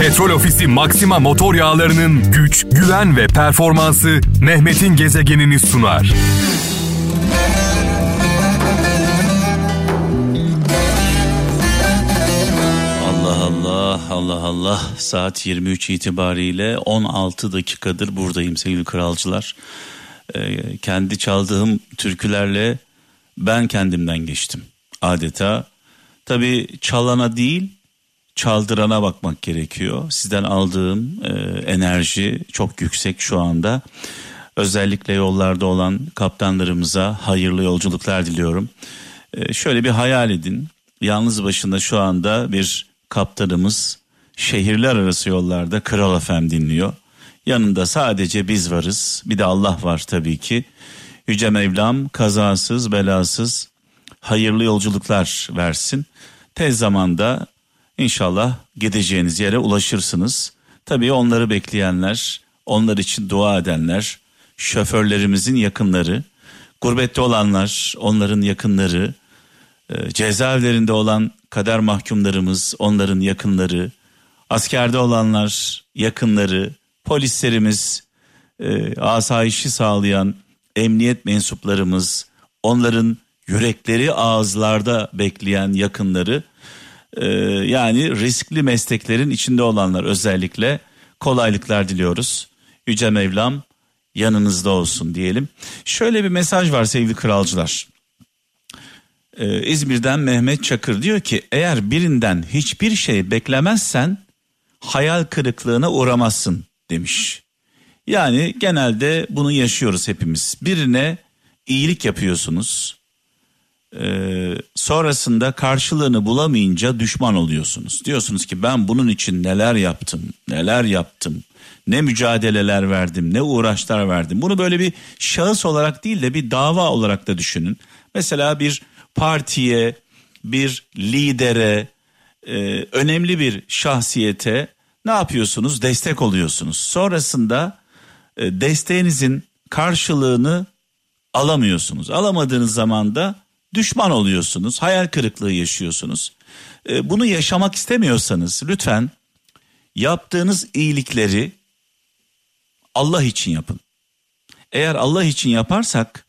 Petrol Ofisi Maxima motor yağlarının güç, güven ve performansı Mehmet'in gezegenini sunar. Allah Allah Allah Allah saat 23 itibariyle 16 dakikadır buradayım sevgili kralcılar. Ee, kendi çaldığım türkülerle ben kendimden geçtim adeta. Tabi çalana değil çaldırana bakmak gerekiyor. Sizden aldığım e, enerji çok yüksek şu anda. Özellikle yollarda olan kaptanlarımıza hayırlı yolculuklar diliyorum. E, şöyle bir hayal edin. Yalnız başında şu anda bir kaptanımız şehirler arası yollarda Kral FM dinliyor. Yanında sadece biz varız. Bir de Allah var tabii ki. Yüce Mevlam kazasız belasız hayırlı yolculuklar versin. Tez zamanda İnşallah gideceğiniz yere ulaşırsınız. Tabii onları bekleyenler, onlar için dua edenler, şoförlerimizin yakınları, gurbette olanlar, onların yakınları, e, cezaevlerinde olan kader mahkumlarımız, onların yakınları, askerde olanlar, yakınları, polislerimiz, e, asayişi sağlayan emniyet mensuplarımız, onların yürekleri ağızlarda bekleyen yakınları ee, yani riskli mesleklerin içinde olanlar özellikle kolaylıklar diliyoruz. Yüce Mevlam yanınızda olsun diyelim. Şöyle bir mesaj var sevgili kralcılar. Ee, İzmir'den Mehmet Çakır diyor ki eğer birinden hiçbir şey beklemezsen hayal kırıklığına uğramazsın demiş. Yani genelde bunu yaşıyoruz hepimiz. Birine iyilik yapıyorsunuz e, sonrasında karşılığını bulamayınca düşman oluyorsunuz. Diyorsunuz ki ben bunun için neler yaptım, neler yaptım, ne mücadeleler verdim, ne uğraşlar verdim. Bunu böyle bir şahıs olarak değil de bir dava olarak da düşünün. Mesela bir partiye, bir lidere, e, önemli bir şahsiyete ne yapıyorsunuz? Destek oluyorsunuz. Sonrasında e, desteğinizin karşılığını alamıyorsunuz. Alamadığınız zaman da düşman oluyorsunuz, hayal kırıklığı yaşıyorsunuz. E, bunu yaşamak istemiyorsanız lütfen yaptığınız iyilikleri Allah için yapın. Eğer Allah için yaparsak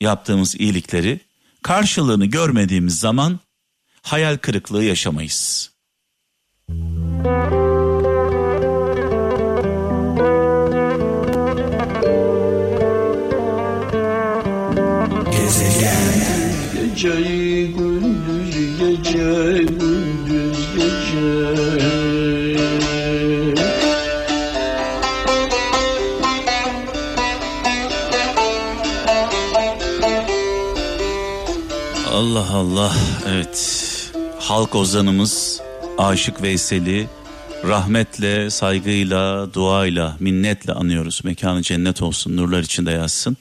yaptığımız iyilikleri karşılığını görmediğimiz zaman hayal kırıklığı yaşamayız. Geceyi gündüz gece gündüz gece Allah Allah evet halk ozanımız Aşık Veysel'i rahmetle, saygıyla, duayla, minnetle anıyoruz. Mekanı cennet olsun, nurlar içinde yazsın.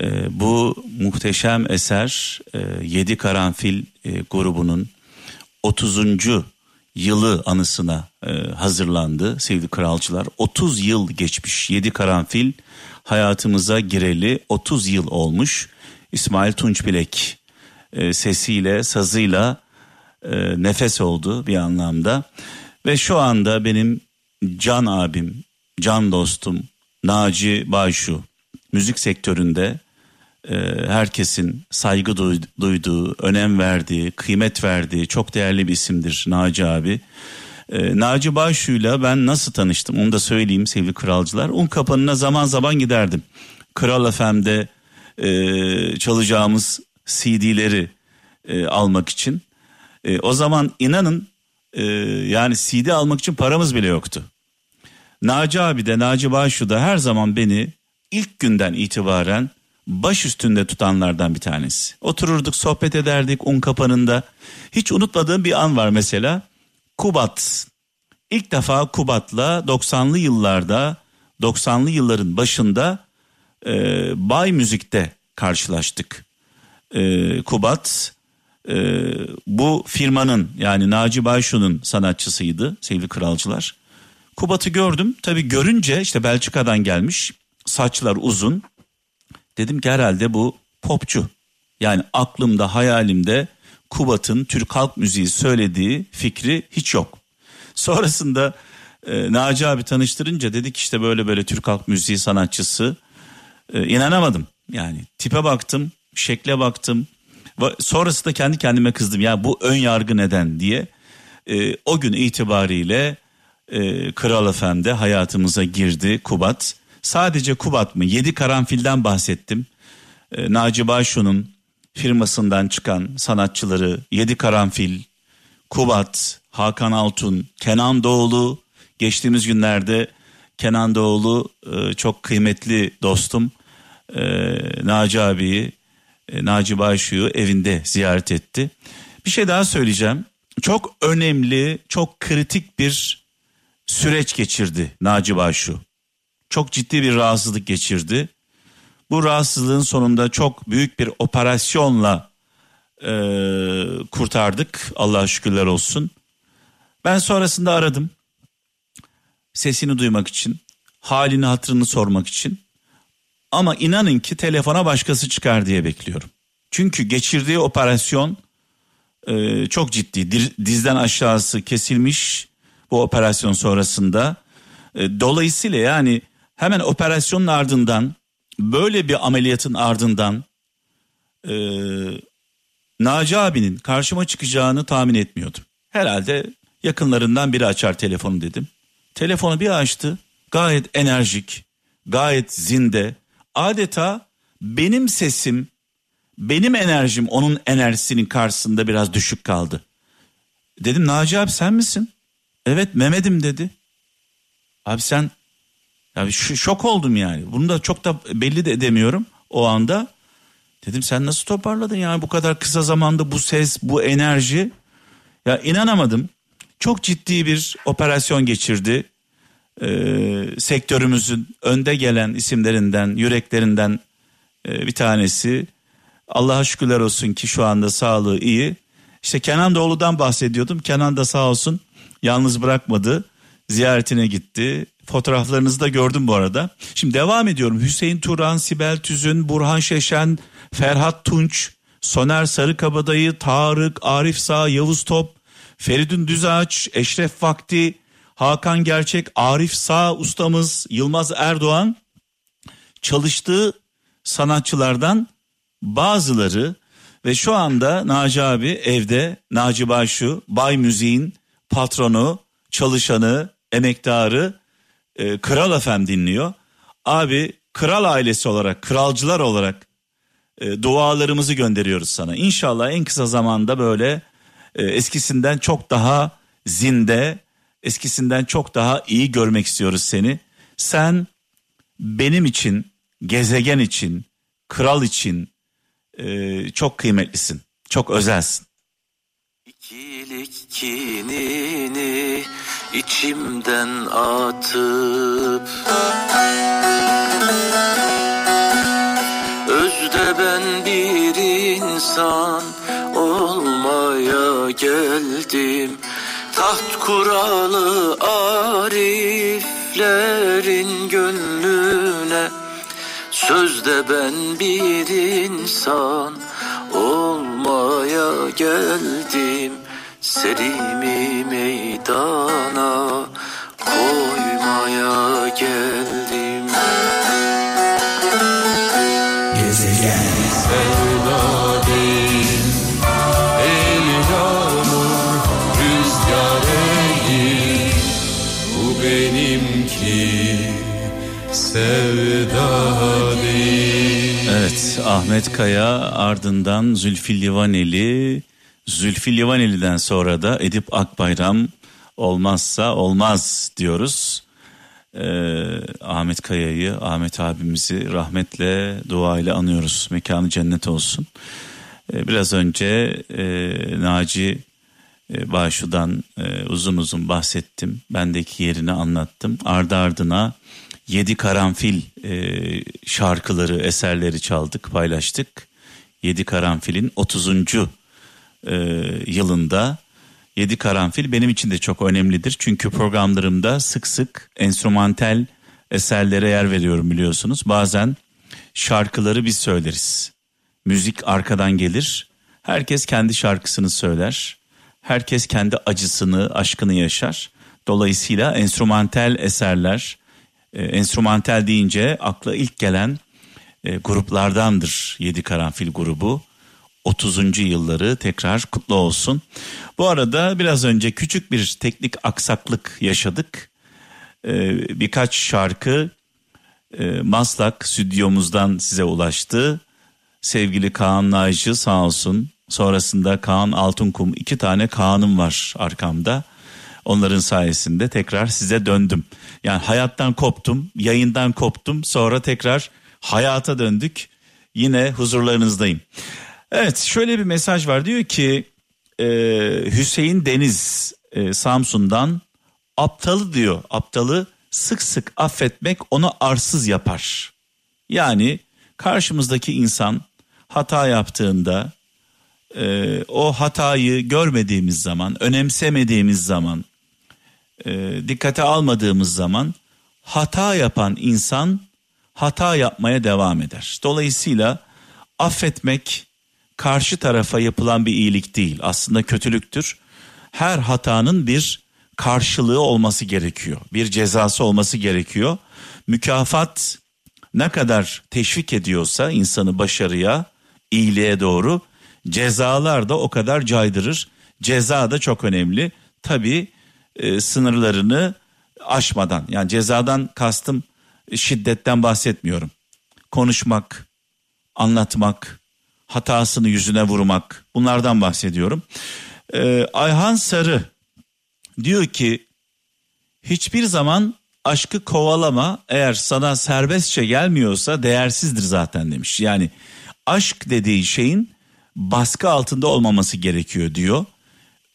E, bu muhteşem eser e, Yedi Karanfil e, grubunun 30. yılı anısına e, hazırlandı sevgili kralcılar. 30 yıl geçmiş Yedi Karanfil hayatımıza gireli 30 yıl olmuş. İsmail Tunçbilek e, sesiyle, sazıyla e, nefes oldu bir anlamda. Ve şu anda benim can abim, can dostum Naci Bayşu müzik sektöründe e, herkesin saygı duyduğu, önem verdiği, kıymet verdiği çok değerli bir isimdir Naci abi. E, Naci Başu'yla ben nasıl tanıştım onu da söyleyeyim sevgili kralcılar. Un kapanına zaman zaman giderdim. Kral FM'de e, çalacağımız CD'leri e, almak için. E, o zaman inanın e, yani CD almak için paramız bile yoktu. Naci abi de Naci Başu da her zaman beni ilk günden itibaren baş üstünde tutanlardan bir tanesi. Otururduk sohbet ederdik un kapanında. Hiç unutmadığım bir an var mesela. Kubat. İlk defa Kubat'la 90'lı yıllarda 90'lı yılların başında e, Bay Müzik'te karşılaştık. E, Kubat e, bu firmanın yani Naci Bayşu'nun sanatçısıydı sevgili kralcılar. Kubat'ı gördüm tabii görünce işte Belçika'dan gelmiş saçlar uzun Dedim ki herhalde bu popçu. Yani aklımda hayalimde Kubat'ın Türk halk müziği söylediği fikri hiç yok. Sonrasında e, Naci abi tanıştırınca dedik işte böyle böyle Türk halk müziği sanatçısı. E, inanamadım yani tipe baktım, şekle baktım. Sonrası da kendi kendime kızdım ya bu ön yargı neden diye. E, o gün itibariyle e, Kral Efendi hayatımıza girdi Kubat. Sadece Kubat mı? Yedi karanfilden bahsettim. E, Naci Başu'nun firmasından çıkan sanatçıları Yedi Karanfil, Kubat, Hakan Altun, Kenan Doğulu. Geçtiğimiz günlerde Kenan Doğulu e, çok kıymetli dostum e, Naci abiyi, e, Naci Başu'yu evinde ziyaret etti. Bir şey daha söyleyeceğim. Çok önemli, çok kritik bir süreç geçirdi Naci Başu. Çok ciddi bir rahatsızlık geçirdi. Bu rahatsızlığın sonunda çok büyük bir operasyonla e, kurtardık. Allah'a şükürler olsun. Ben sonrasında aradım. Sesini duymak için, halini hatırını sormak için. Ama inanın ki telefona başkası çıkar diye bekliyorum. Çünkü geçirdiği operasyon e, çok ciddi. Dizden aşağısı kesilmiş bu operasyon sonrasında. E, dolayısıyla yani hemen operasyonun ardından böyle bir ameliyatın ardından e, Naci abinin karşıma çıkacağını tahmin etmiyordum. Herhalde yakınlarından biri açar telefonu dedim. Telefonu bir açtı gayet enerjik gayet zinde adeta benim sesim benim enerjim onun enerjisinin karşısında biraz düşük kaldı. Dedim Naci abi sen misin? Evet Mehmet'im dedi. Abi sen yani şok oldum yani. Bunu da çok da belli de edemiyorum o anda. Dedim sen nasıl toparladın yani bu kadar kısa zamanda bu ses, bu enerji. Ya inanamadım. Çok ciddi bir operasyon geçirdi. Ee, sektörümüzün önde gelen isimlerinden, yüreklerinden e, bir tanesi. Allah'a şükürler olsun ki şu anda sağlığı iyi. İşte Kenan Doğulu'dan bahsediyordum. Kenan da sağ olsun yalnız bırakmadı. Ziyaretine gitti. Fotoğraflarınızı da gördüm bu arada. Şimdi devam ediyorum. Hüseyin Turan, Sibel Tüzün, Burhan Şeşen, Ferhat Tunç, Soner Sarıkabadayı, Tarık, Arif Sağ, Yavuz Top, Feridun Düzağaç, Eşref Vakti, Hakan Gerçek, Arif Sağ ustamız, Yılmaz Erdoğan çalıştığı sanatçılardan bazıları ve şu anda Naci abi evde Naci Başu, Bay Müziğin patronu, çalışanı, emektarı e, Kral Efem dinliyor. Abi kral ailesi olarak, kralcılar olarak e, dualarımızı gönderiyoruz sana. İnşallah en kısa zamanda böyle e, eskisinden çok daha zinde, eskisinden çok daha iyi görmek istiyoruz seni. Sen benim için, gezegen için, kral için e, çok kıymetlisin, çok özelsin. İkilik kinini içimden atıp Özde ben bir insan olmaya geldim. Taht kuralı ariflerin gönlüne Sözde ben bir insan olmaya geldim Serimi meydana koymaya geldim. Gezegen. Sevda değil El yağmur Rüzgar değil Bu benimki Sevda değil. Evet Ahmet Kaya ardından Zülfü Livaneli Zülfü Livaneli'den sonra da Edip Akbayram olmazsa olmaz diyoruz. Ee, Ahmet Kaya'yı, Ahmet abimizi rahmetle, duayla anıyoruz. Mekanı cennet olsun. Ee, biraz önce e, Naci e, Başu'dan e, uzun uzun bahsettim. Bendeki yerini anlattım. Ardı ardına Yedi Karanfil e, şarkıları, eserleri çaldık, paylaştık. Yedi Karanfil'in 30 e, yılında Yedi Karanfil benim için de çok önemlidir. Çünkü programlarımda sık sık enstrümantal eserlere yer veriyorum biliyorsunuz. Bazen şarkıları biz söyleriz. Müzik arkadan gelir. Herkes kendi şarkısını söyler. Herkes kendi acısını, aşkını yaşar. Dolayısıyla enstrümantal eserler, e, enstrümantal deyince akla ilk gelen e, gruplardandır Yedi Karanfil grubu. 30. yılları tekrar kutlu olsun. Bu arada biraz önce küçük bir teknik aksaklık yaşadık. Ee, birkaç şarkı e, Maslak stüdyomuzdan size ulaştı. Sevgili Kaan Naycı sağ olsun. Sonrasında Kaan Altunkum iki tane Kaan'ım var arkamda. Onların sayesinde tekrar size döndüm. Yani hayattan koptum, yayından koptum. Sonra tekrar hayata döndük. Yine huzurlarınızdayım. Evet şöyle bir mesaj var diyor ki e, Hüseyin Deniz e, Samsun'dan aptalı diyor aptalı sık sık affetmek onu arsız yapar. Yani karşımızdaki insan hata yaptığında e, o hatayı görmediğimiz zaman önemsemediğimiz zaman e, dikkate almadığımız zaman hata yapan insan hata yapmaya devam eder. Dolayısıyla affetmek karşı tarafa yapılan bir iyilik değil aslında kötülüktür. Her hatanın bir karşılığı olması gerekiyor. Bir cezası olması gerekiyor. Mükafat ne kadar teşvik ediyorsa insanı başarıya, iyiliğe doğru cezalar da o kadar caydırır. Ceza da çok önemli. Tabii e, sınırlarını aşmadan yani cezadan kastım şiddetten bahsetmiyorum. Konuşmak, anlatmak, hatasını yüzüne vurmak bunlardan bahsediyorum. Ee, Ayhan Sarı diyor ki hiçbir zaman aşkı kovalama eğer sana serbestçe gelmiyorsa değersizdir zaten demiş. Yani aşk dediği şeyin baskı altında olmaması gerekiyor diyor.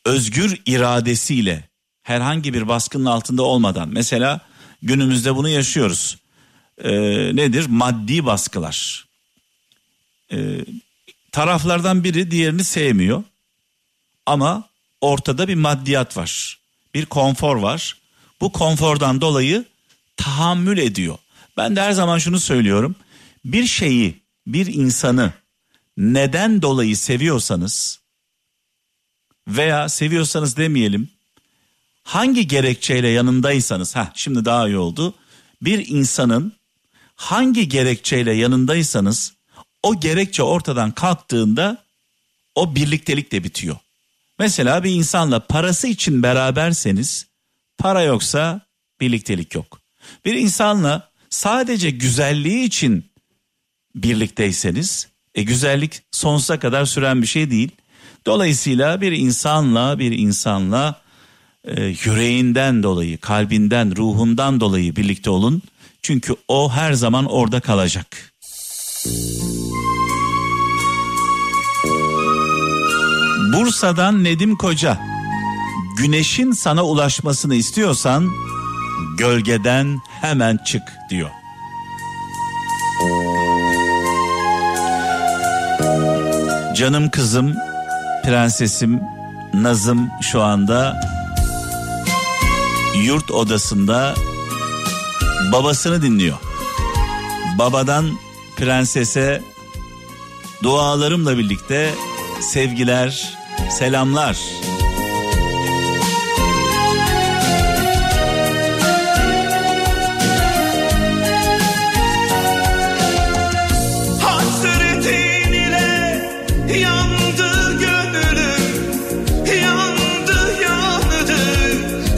Özgür iradesiyle herhangi bir baskının altında olmadan mesela günümüzde bunu yaşıyoruz. Ee, nedir? Maddi baskılar. Ee, taraflardan biri diğerini sevmiyor. Ama ortada bir maddiyat var. Bir konfor var. Bu konfordan dolayı tahammül ediyor. Ben de her zaman şunu söylüyorum. Bir şeyi, bir insanı neden dolayı seviyorsanız veya seviyorsanız demeyelim. Hangi gerekçeyle yanındaysanız, ha şimdi daha iyi oldu. Bir insanın hangi gerekçeyle yanındaysanız o gerekçe ortadan kalktığında o birliktelik de bitiyor. Mesela bir insanla parası için beraberseniz para yoksa birliktelik yok. Bir insanla sadece güzelliği için birlikteyseniz e güzellik sonsuza kadar süren bir şey değil. Dolayısıyla bir insanla bir insanla e, yüreğinden dolayı, kalbinden, ruhundan dolayı birlikte olun. Çünkü o her zaman orada kalacak. Bursa'dan Nedim Koca. Güneşin sana ulaşmasını istiyorsan gölgeden hemen çık diyor. Canım kızım, prensesim Nazım şu anda yurt odasında babasını dinliyor. Babadan prensese dualarımla birlikte sevgiler, selamlar. Hasretin ile yandı gönlüm Yandı yandı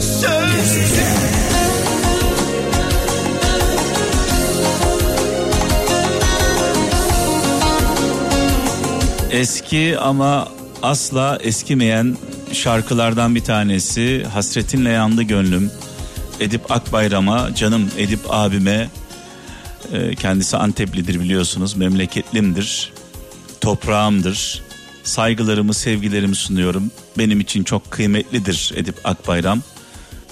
söz Eski ama asla eskimeyen şarkılardan bir tanesi Hasretinle Yandı Gönlüm. Edip Akbayram'a, canım Edip abime e, kendisi Anteplidir biliyorsunuz, memleketlimdir, toprağımdır. Saygılarımı, sevgilerimi sunuyorum. Benim için çok kıymetlidir Edip Akbayram.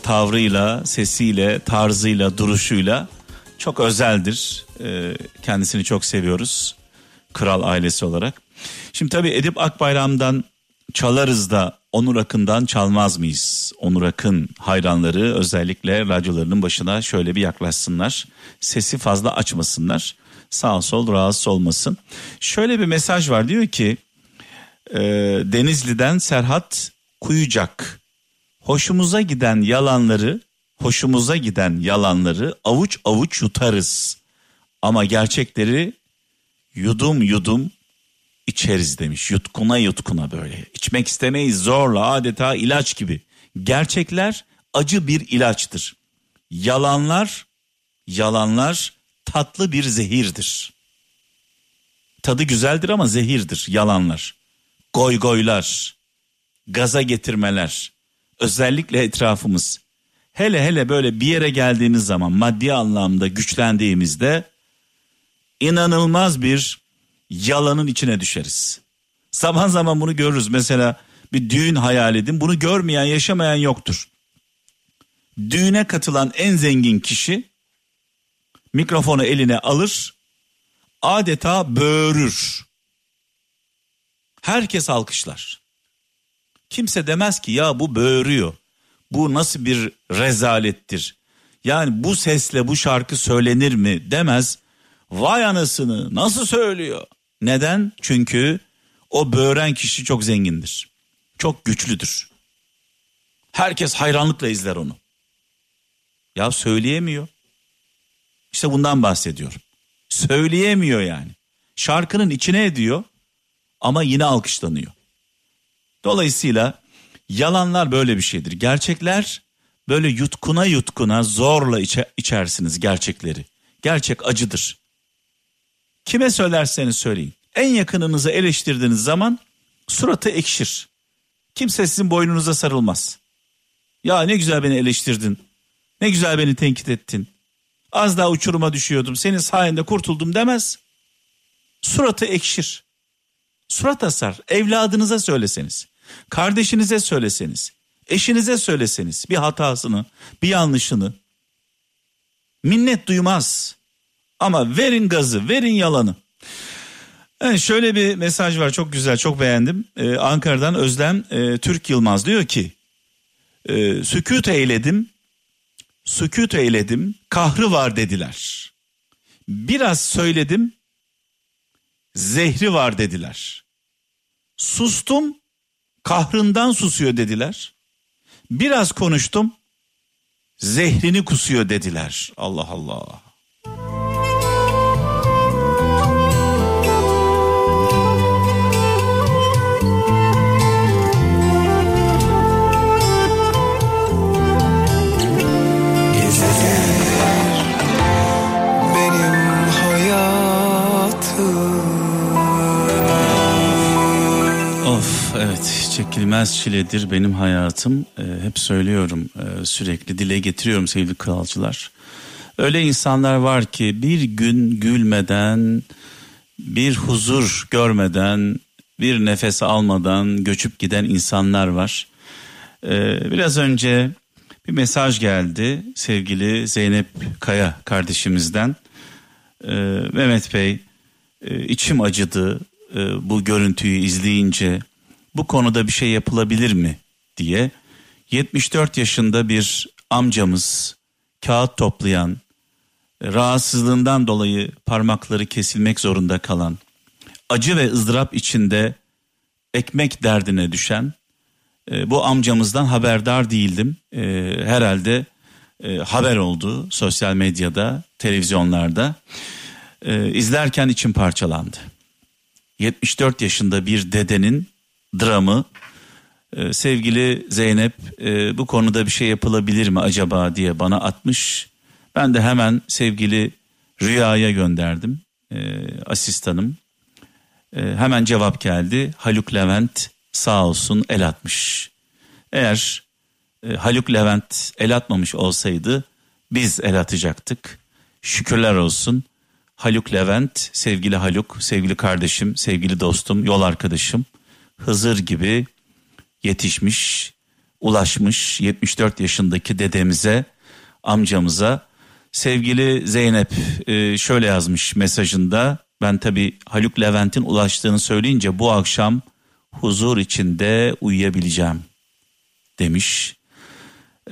Tavrıyla, sesiyle, tarzıyla, duruşuyla çok özeldir. E, kendisini çok seviyoruz. Kral ailesi olarak. Şimdi tabii Edip Akbayram'dan çalarız da Onur Akın'dan çalmaz mıyız? Onur Akın hayranları özellikle radyolarının başına şöyle bir yaklaşsınlar. Sesi fazla açmasınlar. Sağ sol rahatsız olmasın. Şöyle bir mesaj var diyor ki e, Denizli'den Serhat Kuyucak. hoşumuza giden yalanları, hoşumuza giden yalanları avuç avuç yutarız. Ama gerçekleri yudum yudum içeriz demiş. Yutkuna yutkuna böyle. İçmek istemeyiz zorla adeta ilaç gibi. Gerçekler acı bir ilaçtır. Yalanlar, yalanlar tatlı bir zehirdir. Tadı güzeldir ama zehirdir yalanlar. Goy goylar, gaza getirmeler, özellikle etrafımız. Hele hele böyle bir yere geldiğimiz zaman maddi anlamda güçlendiğimizde inanılmaz bir yalanın içine düşeriz. Zaman zaman bunu görürüz. Mesela bir düğün hayal edin. Bunu görmeyen, yaşamayan yoktur. Düğüne katılan en zengin kişi mikrofonu eline alır, adeta böğürür. Herkes alkışlar. Kimse demez ki ya bu böğürüyor. Bu nasıl bir rezalettir. Yani bu sesle bu şarkı söylenir mi demez. Vay anasını nasıl söylüyor? Neden? Çünkü o böğren kişi çok zengindir. Çok güçlüdür. Herkes hayranlıkla izler onu. Ya söyleyemiyor. İşte bundan bahsediyorum. Söyleyemiyor yani. Şarkının içine ediyor ama yine alkışlanıyor. Dolayısıyla yalanlar böyle bir şeydir. Gerçekler böyle yutkuna yutkuna zorla içe, içersiniz gerçekleri. Gerçek acıdır. Kime söylerseniz söyleyin. En yakınınızı eleştirdiğiniz zaman suratı ekşir. Kimse sizin boynunuza sarılmaz. Ya ne güzel beni eleştirdin. Ne güzel beni tenkit ettin. Az daha uçuruma düşüyordum. Senin sayende kurtuldum demez. Suratı ekşir. Surat asar. Evladınıza söyleseniz. Kardeşinize söyleseniz. Eşinize söyleseniz bir hatasını, bir yanlışını. Minnet duymaz. Ama verin gazı, verin yalanı. Evet, şöyle bir mesaj var çok güzel çok beğendim. Ee, Ankara'dan Özlem e, Türk Yılmaz diyor ki e, sükut eyledim sükut eyledim kahrı var dediler. Biraz söyledim zehri var dediler. Sustum kahrından susuyor dediler. Biraz konuştum zehrini kusuyor dediler. Allah Allah. Evet çekilmez çiledir benim hayatım. Ee, hep söylüyorum e, sürekli dile getiriyorum sevgili kralcılar. Öyle insanlar var ki bir gün gülmeden, bir huzur görmeden, bir nefes almadan göçüp giden insanlar var. Ee, biraz önce bir mesaj geldi sevgili Zeynep Kaya kardeşimizden. Ee, Mehmet Bey e, içim acıdı e, bu görüntüyü izleyince bu konuda bir şey yapılabilir mi diye 74 yaşında bir amcamız kağıt toplayan rahatsızlığından dolayı parmakları kesilmek zorunda kalan acı ve ızdırap içinde ekmek derdine düşen e, bu amcamızdan haberdar değildim. E, herhalde e, haber oldu sosyal medyada, televizyonlarda. İzlerken içim parçalandı. 74 yaşında bir dedenin dramı. E, sevgili Zeynep e, bu konuda bir şey yapılabilir mi acaba diye bana atmış. Ben de hemen sevgili Rüya'ya gönderdim. E, asistanım. E, hemen cevap geldi. Haluk Levent sağ olsun el atmış. Eğer e, Haluk Levent el atmamış olsaydı biz el atacaktık. Şükürler olsun. Haluk Levent, sevgili Haluk, sevgili kardeşim, sevgili dostum, yol arkadaşım. Hızır gibi yetişmiş, ulaşmış 74 yaşındaki dedemize, amcamıza. Sevgili Zeynep e, şöyle yazmış mesajında. Ben tabi Haluk Levent'in ulaştığını söyleyince bu akşam huzur içinde uyuyabileceğim demiş.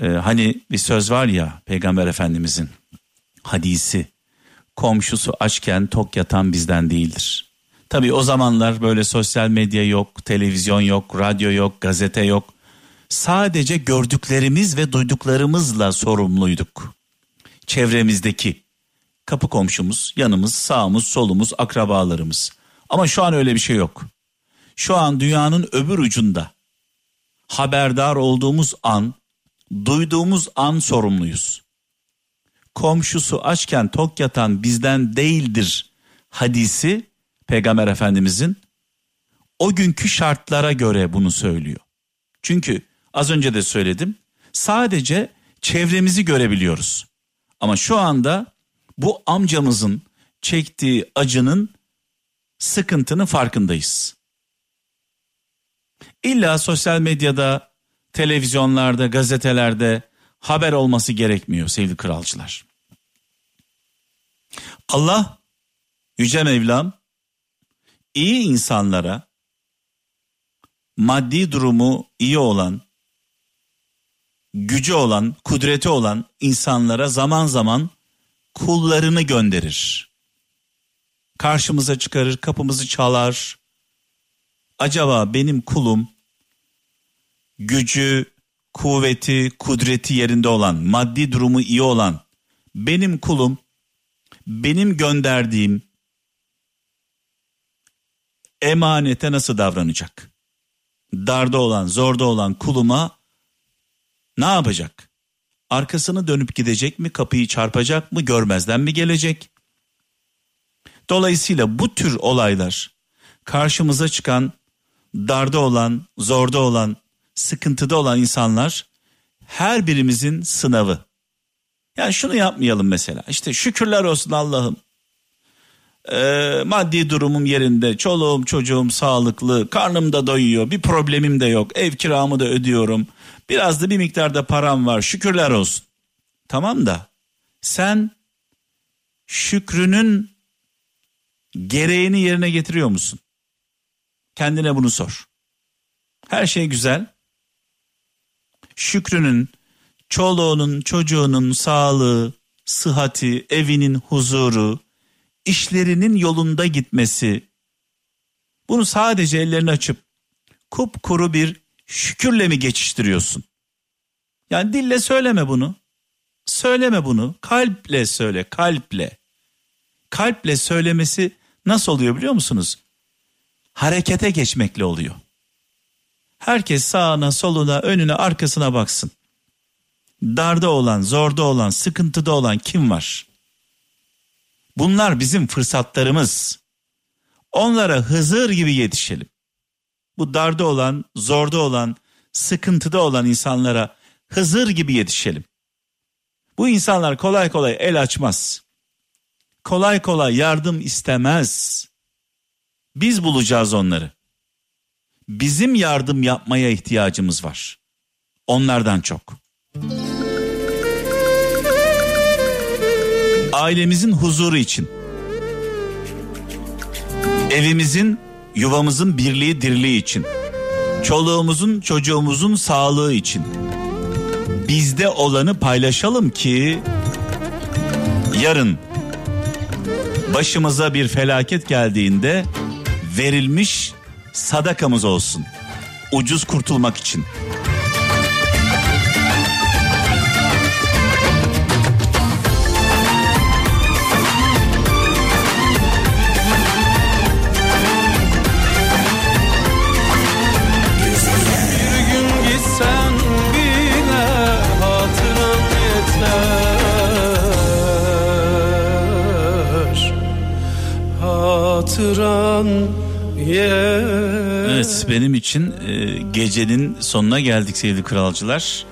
Ee, hani bir söz var ya Peygamber Efendimizin hadisi komşusu açken tok yatan bizden değildir. Tabii o zamanlar böyle sosyal medya yok, televizyon yok, radyo yok, gazete yok. sadece gördüklerimiz ve duyduklarımızla sorumluyduk. Çevremizdeki kapı komşumuz, yanımız, sağımız, solumuz, akrabalarımız. Ama şu an öyle bir şey yok. Şu an dünyanın öbür ucunda haberdar olduğumuz an, duyduğumuz an sorumluyuz. Komşusu açken tok yatan bizden değildir hadisi Peygamber Efendimizin o günkü şartlara göre bunu söylüyor. Çünkü az önce de söyledim sadece çevremizi görebiliyoruz. Ama şu anda bu amcamızın çektiği acının sıkıntının farkındayız. İlla sosyal medyada, televizyonlarda, gazetelerde haber olması gerekmiyor sevgili kralcılar. Allah Yüce Mevlam iyi insanlara maddi durumu iyi olan, gücü olan, kudreti olan insanlara zaman zaman kullarını gönderir. Karşımıza çıkarır, kapımızı çalar. Acaba benim kulum gücü, kuvveti, kudreti yerinde olan, maddi durumu iyi olan benim kulum benim gönderdiğim emanete nasıl davranacak? Darda olan, zorda olan kuluma ne yapacak? Arkasını dönüp gidecek mi? Kapıyı çarpacak mı? Görmezden mi gelecek? Dolayısıyla bu tür olaylar karşımıza çıkan darda olan, zorda olan, sıkıntıda olan insanlar her birimizin sınavı. Yani şunu yapmayalım mesela. İşte şükürler olsun Allah'ım. Ee, maddi durumum yerinde, çoluğum çocuğum sağlıklı, karnım da doyuyor, bir problemim de yok, ev kiramı da ödüyorum. Biraz da bir miktarda param var, şükürler olsun. Tamam da sen şükrünün gereğini yerine getiriyor musun? Kendine bunu sor. Her şey güzel. Şükrünün, çoluğunun, çocuğunun sağlığı, sıhhati, evinin huzuru, işlerinin yolunda gitmesi. Bunu sadece ellerini açıp kupkuru bir şükürle mi geçiştiriyorsun? Yani dille söyleme bunu. Söyleme bunu. Kalple söyle, kalple. Kalple söylemesi nasıl oluyor biliyor musunuz? Harekete geçmekle oluyor. Herkes sağına, soluna, önüne, arkasına baksın. Darda olan, zorda olan, sıkıntıda olan kim var? Bunlar bizim fırsatlarımız. Onlara Hızır gibi yetişelim. Bu darda olan, zorda olan, sıkıntıda olan insanlara Hızır gibi yetişelim. Bu insanlar kolay kolay el açmaz. Kolay kolay yardım istemez. Biz bulacağız onları. Bizim yardım yapmaya ihtiyacımız var. Onlardan çok. Ailemizin huzuru için. Evimizin, yuvamızın birliği dirliği için. Çoluğumuzun, çocuğumuzun sağlığı için. Bizde olanı paylaşalım ki yarın başımıza bir felaket geldiğinde verilmiş sadakamız olsun. Ucuz kurtulmak için. Hatıran Evet benim için e, gecenin sonuna geldik sevgili kralcılar.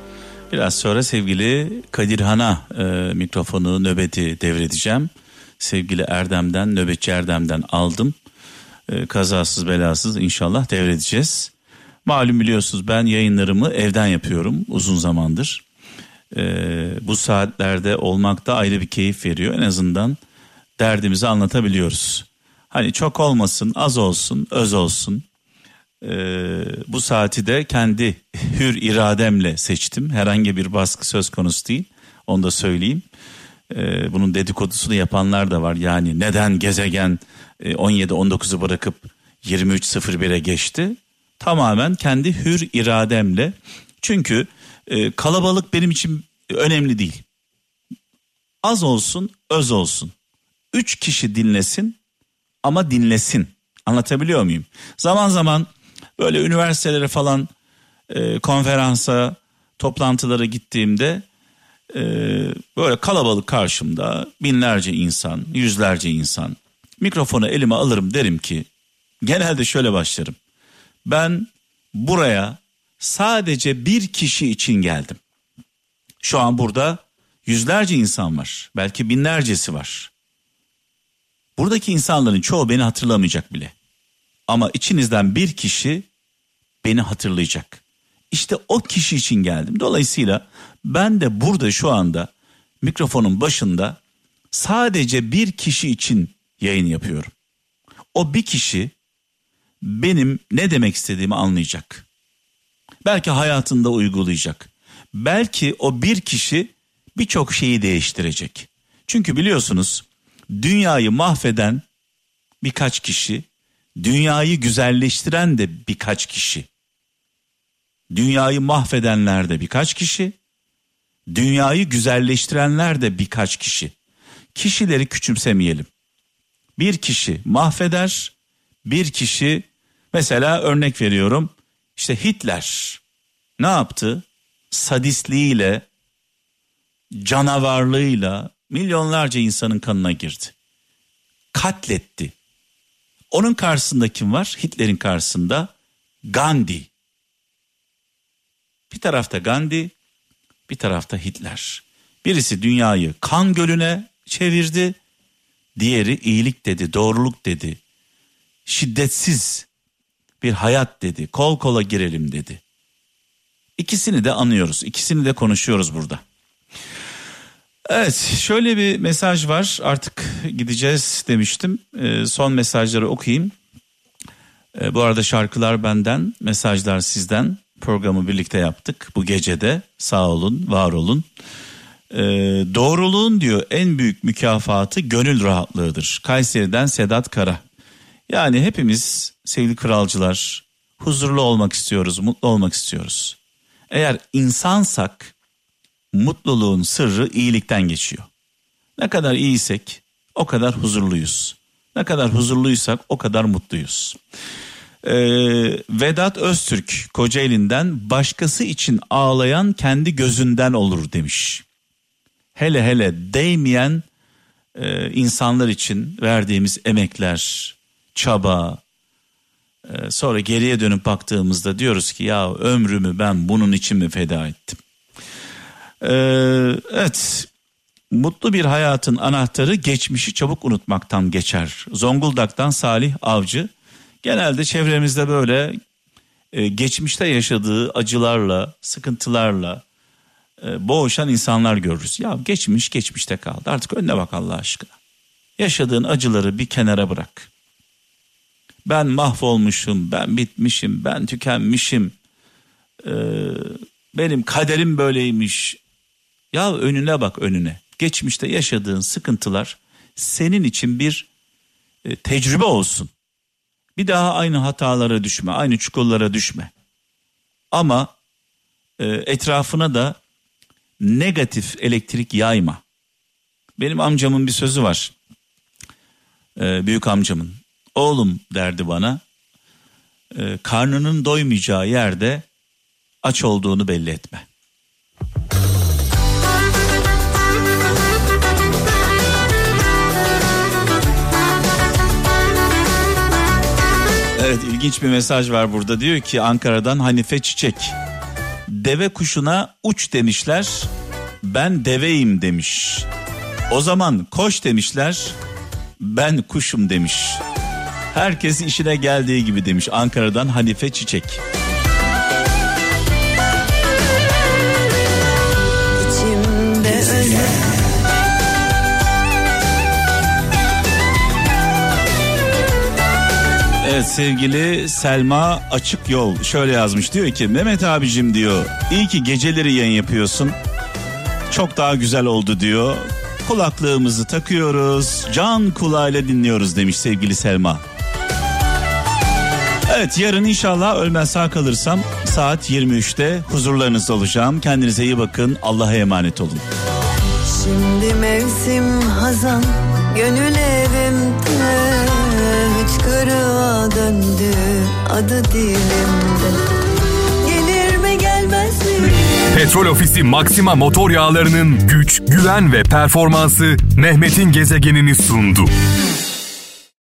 Biraz sonra sevgili Kadirhan'a e, mikrofonu nöbeti devredeceğim. Sevgili Erdem'den nöbetçi Erdem'den aldım. E, kazasız belasız inşallah devredeceğiz. Malum biliyorsunuz ben yayınlarımı evden yapıyorum uzun zamandır. Bu saatlerde olmak da ayrı bir keyif veriyor. En azından derdimizi anlatabiliyoruz. Hani çok olmasın, az olsun, öz olsun. Ee, bu saati de kendi hür irademle seçtim. Herhangi bir baskı söz konusu değil. Onu da söyleyeyim. Ee, bunun dedikodusunu yapanlar da var. Yani neden gezegen e, 17-19'u bırakıp 23.01'e geçti? Tamamen kendi hür irademle Çünkü e, kalabalık benim için önemli değil. Az olsun, öz olsun. Üç kişi dinlesin ama dinlesin. Anlatabiliyor muyum? Zaman zaman böyle üniversitelere falan e, konferansa, toplantılara gittiğimde e, böyle kalabalık karşımda binlerce insan, yüzlerce insan mikrofonu elime alırım derim ki genelde şöyle başlarım. Ben buraya sadece bir kişi için geldim. Şu an burada yüzlerce insan var. Belki binlercesi var. Buradaki insanların çoğu beni hatırlamayacak bile. Ama içinizden bir kişi beni hatırlayacak. İşte o kişi için geldim. Dolayısıyla ben de burada şu anda mikrofonun başında sadece bir kişi için yayın yapıyorum. O bir kişi benim ne demek istediğimi anlayacak. Belki hayatında uygulayacak. Belki o bir kişi birçok şeyi değiştirecek. Çünkü biliyorsunuz dünyayı mahveden birkaç kişi, dünyayı güzelleştiren de birkaç kişi. Dünyayı mahvedenler de birkaç kişi, dünyayı güzelleştirenler de birkaç kişi. Kişileri küçümsemeyelim. Bir kişi mahveder, bir kişi mesela örnek veriyorum işte Hitler ne yaptı? Sadistliğiyle, canavarlığıyla milyonlarca insanın kanına girdi. Katletti. Onun karşısında kim var? Hitler'in karşısında Gandhi. Bir tarafta Gandhi, bir tarafta Hitler. Birisi dünyayı kan gölüne çevirdi, diğeri iyilik dedi, doğruluk dedi. Şiddetsiz bir hayat dedi, kol kola girelim dedi. İkisini de anıyoruz, ikisini de konuşuyoruz burada. Evet şöyle bir mesaj var artık gideceğiz demiştim ee, son mesajları okuyayım. Ee, bu arada şarkılar benden mesajlar sizden programı birlikte yaptık bu gecede sağ olun var olun. Ee, doğruluğun diyor en büyük mükafatı gönül rahatlığıdır. Kayseri'den Sedat Kara. Yani hepimiz sevgili kralcılar huzurlu olmak istiyoruz, mutlu olmak istiyoruz. Eğer insansak mutluluğun sırrı iyilikten geçiyor. Ne kadar iyiysek o kadar huzurluyuz. Ne kadar huzurluysak o kadar mutluyuz. Ee, Vedat Öztürk Kocaeli'nden başkası için ağlayan kendi gözünden olur demiş. Hele hele değmeyen e, insanlar için verdiğimiz emekler, çaba, e, sonra geriye dönüp baktığımızda diyoruz ki ya ömrümü ben bunun için mi feda ettim? Ee, evet mutlu bir hayatın anahtarı geçmişi çabuk unutmaktan geçer. Zonguldak'tan Salih Avcı genelde çevremizde böyle e, geçmişte yaşadığı acılarla, sıkıntılarla e, boğuşan insanlar görürüz. Ya geçmiş geçmişte kaldı artık önüne bak Allah aşkına. Yaşadığın acıları bir kenara bırak. Ben mahvolmuşum, ben bitmişim, ben tükenmişim. Ee, benim kaderim böyleymiş. Ya önüne bak önüne. Geçmişte yaşadığın sıkıntılar senin için bir e, tecrübe olsun. Bir daha aynı hatalara düşme, aynı çukurlara düşme. Ama e, etrafına da negatif elektrik yayma. Benim amcamın bir sözü var. E, büyük amcamın. Oğlum derdi bana. Karnının doymayacağı yerde aç olduğunu belli etme. Evet ilginç bir mesaj var burada diyor ki Ankara'dan Hanife Çiçek. Deve kuşuna uç demişler ben deveyim demiş. O zaman koş demişler ben kuşum demiş. Herkes işine geldiği gibi demiş Ankara'dan Hanife Çiçek. Evet sevgili Selma Açık Yol şöyle yazmış diyor ki Mehmet abicim diyor iyi ki geceleri yayın yapıyorsun. Çok daha güzel oldu diyor. Kulaklığımızı takıyoruz can kulağıyla dinliyoruz demiş sevgili Selma. Evet yarın inşallah ölmez sağ kalırsam saat 23'te huzurlarınızda olacağım. Kendinize iyi bakın. Allah'a emanet olun. Şimdi mevsim hazan gönül evimde Hıçkırığa döndü adı dilimde? Petrol Ofisi Maxima motor yağlarının güç, güven ve performansı Mehmet'in gezegenini sundu.